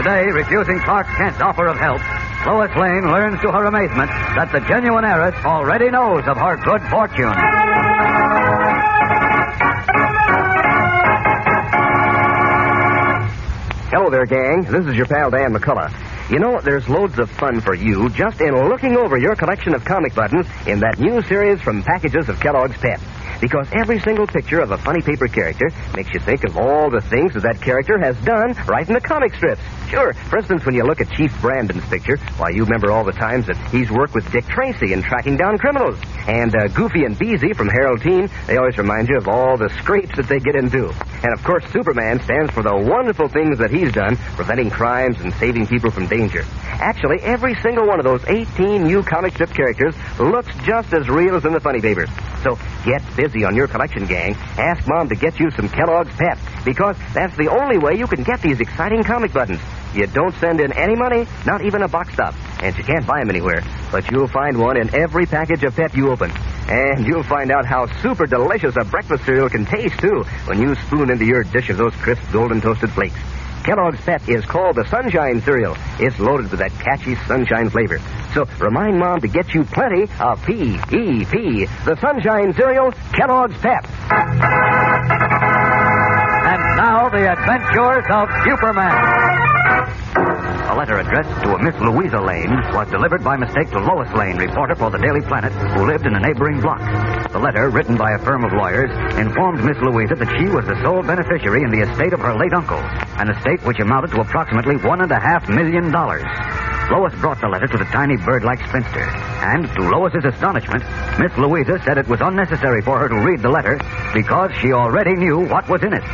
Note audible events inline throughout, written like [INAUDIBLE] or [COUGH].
Today, refusing Clark Kent's offer of help, Lois Lane learns to her amazement that the genuine heiress already knows of her good fortune. Hello there, gang. This is your pal Dan McCullough. You know, there's loads of fun for you just in looking over your collection of comic buttons in that new series from packages of Kellogg's Pep. Because every single picture of a funny paper character makes you think of all the things that that character has done right in the comic strips. Sure, for instance, when you look at Chief Brandon's picture, why, you remember all the times that he's worked with Dick Tracy in tracking down criminals. And uh, Goofy and Beezy from Harold Teen, they always remind you of all the scrapes that they get into. And of course, Superman stands for the wonderful things that he's done, preventing crimes and saving people from danger. Actually, every single one of those 18 new comic strip characters looks just as real as in the funny papers. So get busy on your collection, gang. Ask Mom to get you some Kellogg's Pep, because that's the only way you can get these exciting comic buttons. You don't send in any money, not even a box stop, and you can't buy them anywhere. But you'll find one in every package of Pep you open. And you'll find out how super delicious a breakfast cereal can taste, too, when you spoon into your dish of those crisp golden toasted flakes. Kellogg's Pep is called the Sunshine Cereal. It's loaded with that catchy sunshine flavor. So remind Mom to get you plenty of P-E-P, the Sunshine Cereal, Kellogg's Pep. And now, the adventures of Superman. Letter addressed to a Miss Louisa Lane was delivered by mistake to Lois Lane, reporter for the Daily Planet, who lived in a neighboring block. The letter, written by a firm of lawyers, informed Miss Louisa that she was the sole beneficiary in the estate of her late uncle, an estate which amounted to approximately one and a half million dollars. Lois brought the letter to the tiny bird-like spinster, and to Lois's astonishment, Miss Louisa said it was unnecessary for her to read the letter because she already knew what was in it.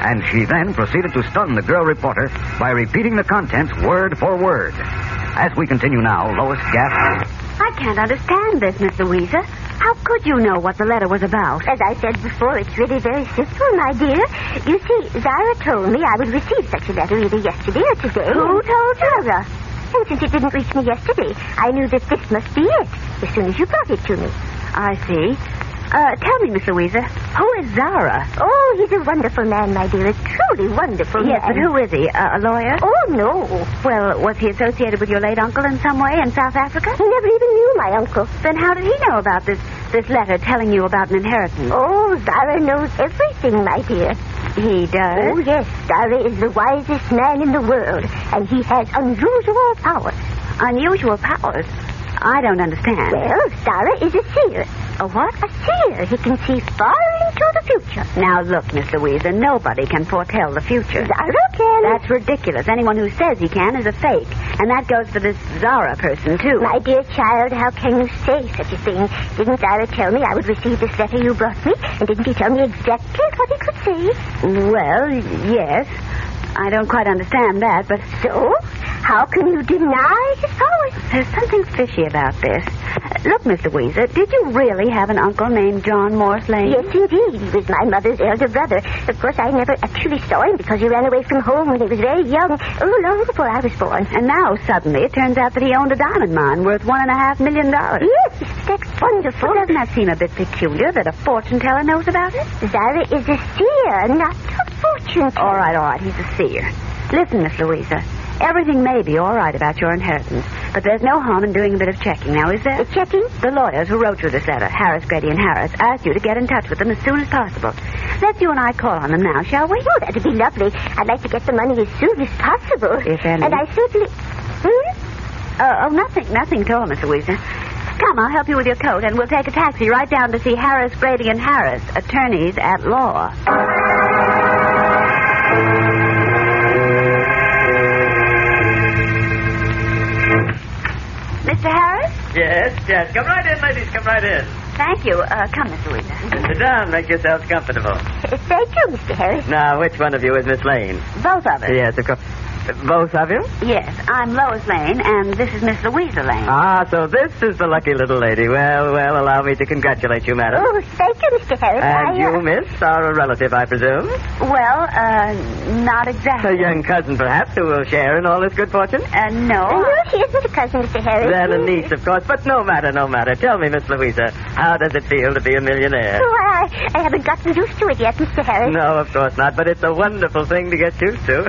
And she then proceeded to stun the girl reporter by repeating the contents word for word. As we continue now, Lois gasped. I can't understand this, Miss Louisa. How could you know what the letter was about? As I said before, it's really very simple, my dear. You see, Zara told me I would receive such a letter either yesterday or today. Who told you? Zara. And since it didn't reach me yesterday, I knew that this must be it as soon as you brought it to me. I see. Uh, tell me, Miss Louisa, who is Zara? Oh, he's a wonderful man, my dear. A truly wonderful Yes, man. but who is he? Uh, a lawyer? Oh, no. Well, was he associated with your late uncle in some way in South Africa? He never even knew my uncle. Then how did he know about this this letter telling you about an inheritance? Oh, Zara knows everything, my dear. He does. Oh, yes. Zara is the wisest man in the world, and he has unusual powers. Unusual powers. I don't understand. Well, Zara is a seer. A what? A seer. He can see far into the future. Now, look, Miss Louisa, nobody can foretell the future. Zara can. That's ridiculous. Anyone who says he can is a fake. And that goes for this Zara person, too. My dear child, how can you say such a thing? Didn't Zara tell me I would receive this letter you brought me? And didn't he tell me exactly what he could say? Well, yes. I don't quite understand that, but So? How can you deny his powers? there's something fishy about this. Look, Miss Louisa, did you really have an uncle named John Morse Lane? Yes, indeed. He was my mother's elder brother. Of course, I never actually saw him because he ran away from home when he was very young. Oh, long before I was born. And now, suddenly, it turns out that he owned a diamond mine worth one and a half million dollars. Yes, that's wonderful. Well, doesn't that seem a bit peculiar that a fortune teller knows about it? Zara is a seer, not a fortune teller. All right, all right, he's a seer. Listen, Miss Louisa, Everything may be all right about your inheritance, but there's no harm in doing a bit of checking now, is there? The checking? The lawyers who wrote you this letter, Harris, Grady, and Harris, asked you to get in touch with them as soon as possible. Let's you and I call on them now, shall we? Oh, that'd be lovely. I'd like to get the money as soon as possible. If any. And I certainly... Hmm? Uh, oh, nothing, nothing at all, Miss Louisa. Come, I'll help you with your coat, and we'll take a taxi right down to see Harris, Grady, and Harris, attorneys at law. Yes, yes. Come right in, ladies. Come right in. Thank you. Uh, come, Miss Louisa. Sit down. Make yourselves comfortable. [LAUGHS] Thank you, Mr. Harris. Now, which one of you is Miss Lane? Both of us. Yes, of course. Both of you? Yes, I'm Lois Lane, and this is Miss Louisa Lane. Ah, so this is the lucky little lady. Well, well, allow me to congratulate you, madam. Oh, thank you, Mr. Harris. And I, you, uh, miss, are a relative, I presume? Well, uh, not exactly. A young cousin, perhaps, who will share in all this good fortune? Uh, no. No, she isn't a cousin, Mr. Harris. Then a niece, of course. But no matter, no matter. Tell me, Miss Louisa, how does it feel to be a millionaire? Oh, I, I haven't gotten used to it yet, Mr. Harris. No, of course not. But it's a wonderful thing to get used to.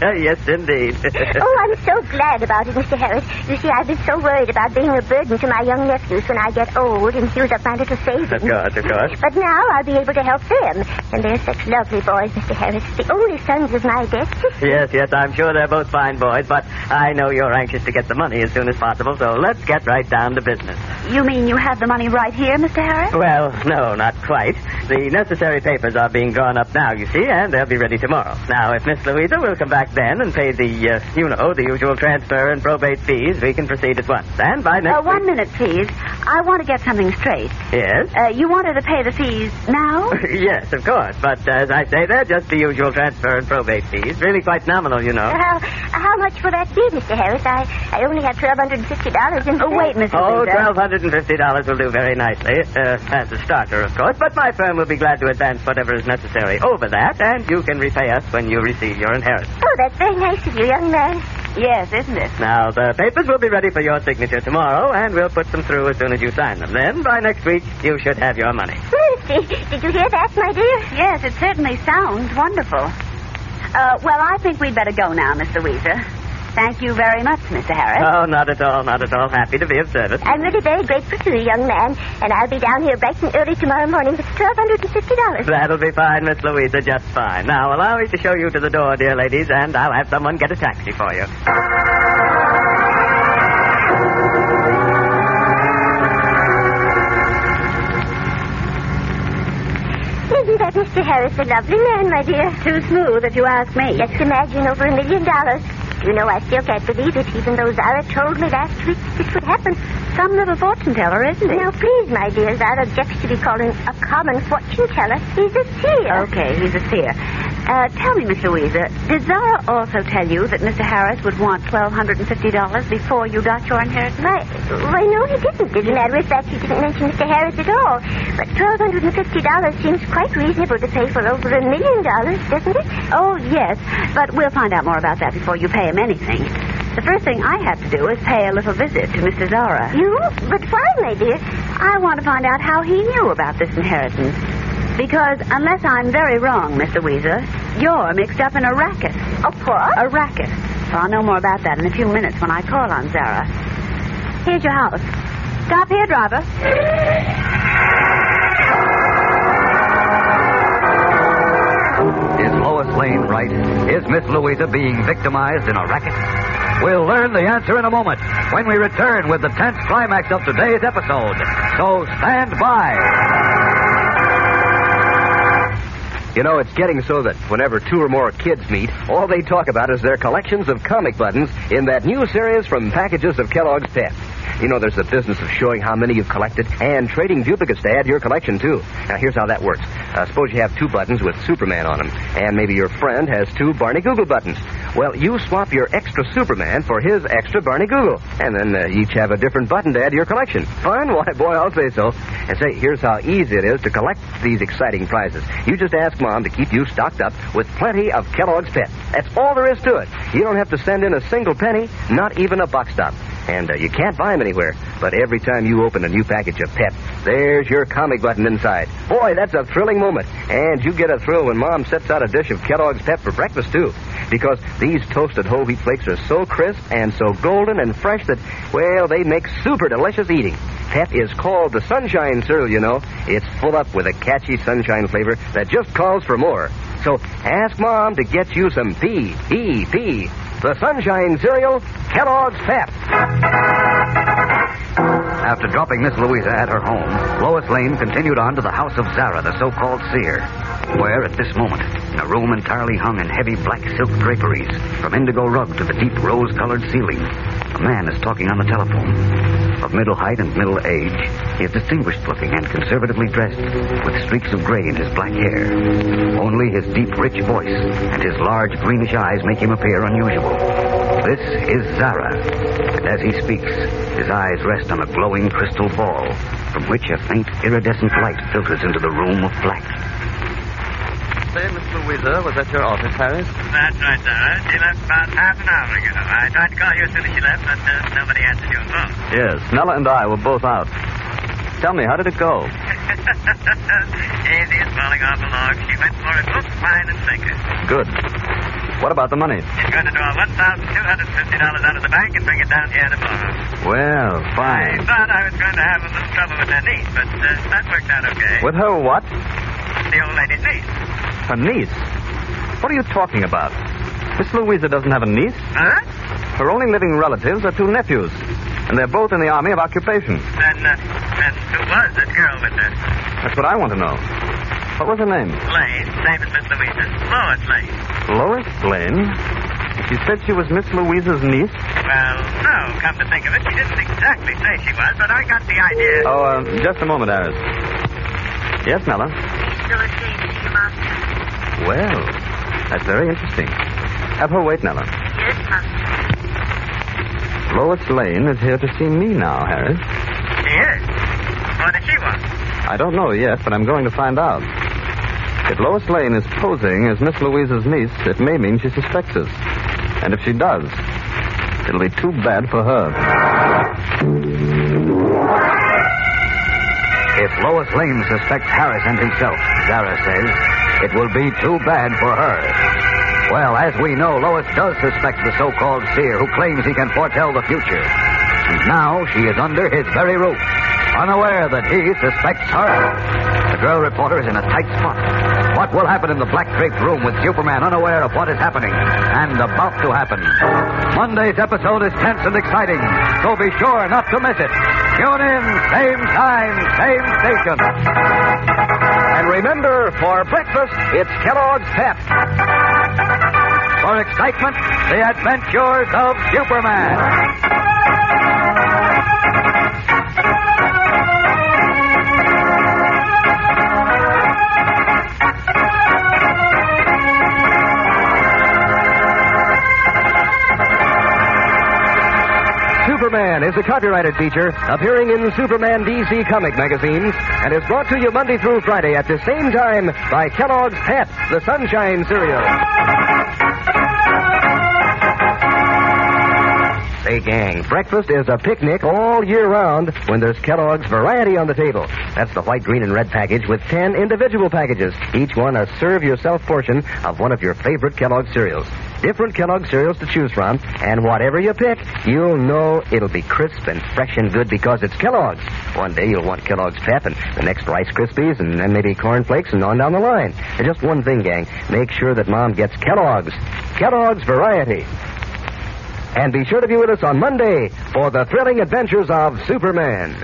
[LAUGHS] yes, indeed. [LAUGHS] Oh, I'm so glad about it, Mr. Harris. You see, I've been so worried about being a burden to my young nephews when I get old and use up my little savings. Of course, of course. But now I'll be able to help them. And they're such lovely boys, Mr. Harris. The only sons of my dead sister. [LAUGHS] Yes, yes, I'm sure they're both fine boys, but I know you're anxious to get the money as soon as possible, so let's get right down to business. You mean you have the money right here, Mr. Harris? Well, no, not quite. The necessary papers are being drawn up now, you see, and they'll be ready tomorrow. Now, if Miss Louisa will come back then and pay the, uh, you know, the usual transfer and probate fees, we can proceed at once. And by next Uh, one minute, please. I want to get something straight. Yes? Uh, you wanted to pay the fees now? [LAUGHS] yes, of course. But uh, as I say, they're just the usual transfer and probate fees. Really quite nominal, you know. How, how much will that be, Mr. Harris? I, I only have $1,250 in Oh, wait, Mr. Oh, twelve hundred and fifty dollars will do very nicely, uh, as a starter, of course. But my firm will be glad to advance whatever is necessary over that, and you can repay us when you receive your inheritance. Oh, that's very nice of you, young man. Yes, isn't it? Now, the papers will be ready for your signature tomorrow, and we'll put them through as soon as you sign them. Then, by next week, you should have your money. Did, did you hear that, my dear? Yes, it certainly sounds wonderful. Uh, well, I think we'd better go now, Miss Louisa. Thank you very much, Mr. Harris. Oh, not at all, not at all. Happy to be of service. I'm really very grateful to you, young man. And I'll be down here bright and early tomorrow morning with $1,250. That'll be fine, Miss Louisa, just fine. Now, allow me to show you to the door, dear ladies, and I'll have someone get a taxi for you. Isn't that Mr. Harris a lovely man, my dear? Too smooth if you ask me. Just imagine over a million dollars. You know, I still can't believe it, even though Zara told me last week this would happen. Some little fortune teller, isn't it? Now, please, my dear, Zara objects to be called a common fortune teller. He's a seer. Okay, he's a seer. Uh, tell me, Miss Louisa, did Zara also tell you that Mr. Harris would want $1,250 before you got your inheritance? Why, why, no, he didn't. As a matter of fact, he didn't mention Mr. Harris at all. But $1,250 seems quite reasonable to pay for over a million dollars, doesn't it? Oh, yes, but we'll find out more about that before you pay him anything. The first thing I have to do is pay a little visit to Mr. Zara. You? But why, my dear? I want to find out how he knew about this inheritance. Because unless I'm very wrong, Mr. Louisa, you're mixed up in a racket. A what? A racket. Well, I'll know more about that in a few minutes when I call on Zara. Here's your house. Stop here, driver. Is Lois Lane right? Is Miss Louisa being victimized in a racket? We'll learn the answer in a moment when we return with the tense climax of today's episode. So stand by. You know, it's getting so that whenever two or more kids meet, all they talk about is their collections of comic buttons in that new series from packages of Kellogg's Pep. You know, there's the business of showing how many you've collected and trading duplicates to add to your collection, too. Now, here's how that works. Uh, suppose you have two buttons with Superman on them, and maybe your friend has two Barney Google buttons. Well, you swap your extra Superman for his extra Barney Google, and then uh, each have a different button to add to your collection. Fun? [LAUGHS] Why, boy, I'll say so. And say, here's how easy it is to collect these exciting prizes. You just ask Mom to keep you stocked up with plenty of Kellogg's Pep. That's all there is to it. You don't have to send in a single penny, not even a buck stop. And uh, you can't buy them anywhere. But every time you open a new package of Pep, there's your comic button inside. Boy, that's a thrilling moment. And you get a thrill when Mom sets out a dish of Kellogg's Pep for breakfast, too. because these toasted whole wheat flakes are so crisp and so golden and fresh that, well, they make super delicious eating. Pep is called the Sunshine Cereal, you know. It's full up with a catchy sunshine flavor that just calls for more. So ask Mom to get you some P-E-P. The Sunshine Cereal, Kellogg's Pep. After dropping Miss Louisa at her home, Lois Lane continued on to the house of Zara, the so-called seer, where at this moment, in a room entirely hung in heavy black silk draperies, from indigo rug to the deep rose-colored ceiling, a man is talking on the telephone. Of middle height and middle age, he is distinguished looking and conservatively dressed, with streaks of gray in his black hair. Only his deep, rich voice and his large greenish eyes make him appear unusual. This is Zara, and as he speaks, his eyes rest on a glowing crystal ball, from which a faint iridescent light filters into the room of black. Say, Miss Louisa was at your office, Harris? That's right, Zara. She left about half an hour ago. I tried to call you as soon as she left, but uh, nobody answered your phone. Yes, Nella and I were both out. Tell me, how did it go? [LAUGHS] Easy as falling off a log. She went for it hook, line, and sinker. Good. What about the money? She's going to draw $1,250 out of the bank and bring it down here tomorrow. Well, fine. I thought I was going to have a little trouble with her niece, but uh, that worked out okay. With her what? The old lady's niece. Her niece. What are you talking about? Miss Louisa doesn't have a niece. Huh? Her only living relatives are two nephews, and they're both in the Army of Occupation. Then, uh, then who was that girl with her? That's what I want to know. What was her name? Lane, same as Miss Louisa. Lois Lane. Lois Lane. She said she was Miss Louisa's niece. Well, no, come to think of it, she didn't exactly say she was, but I got the idea. Oh, uh, just a moment, Harris. Yes, Nella. Still ashamed to see Master. Well, that's very interesting. Have her wait, Nella. Yes, Master. Lois Lane is here to see me now, Harris. She is. What does she want? I don't know yet, but I'm going to find out. If Lois Lane is posing as Miss Louise's niece, it may mean she suspects us. And if she does, it'll be too bad for her. If Lois Lane suspects Harris and himself, Zara says, it will be too bad for her. Well, as we know, Lois does suspect the so-called seer who claims he can foretell the future. And now she is under his very roof, unaware that he suspects her. The girl reporter is in a tight spot. What will happen in the black draped room with Superman unaware of what is happening and about to happen? Monday's episode is tense and exciting, so be sure not to miss it. Tune in, same time, same station. And remember, for breakfast, it's Kellogg's Pep. For excitement, the adventures of Superman. Superman is a copyrighted feature appearing in Superman DC comic magazines and is brought to you Monday through Friday at the same time by Kellogg's Pep, the Sunshine Cereal. Say, gang, breakfast is a picnic all year round when there's Kellogg's variety on the table. That's the white, green, and red package with 10 individual packages, each one a serve yourself portion of one of your favorite Kellogg's cereals. Different Kellogg cereals to choose from, and whatever you pick, you'll know it'll be crisp and fresh and good because it's Kellogg's. One day you'll want Kellogg's Pep, and the next Rice Krispies, and then maybe Corn Flakes, and on down the line. And just one thing, gang, make sure that Mom gets Kellogg's. Kellogg's Variety. And be sure to be with us on Monday for the thrilling adventures of Superman.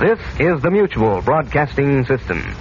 This is the Mutual Broadcasting System.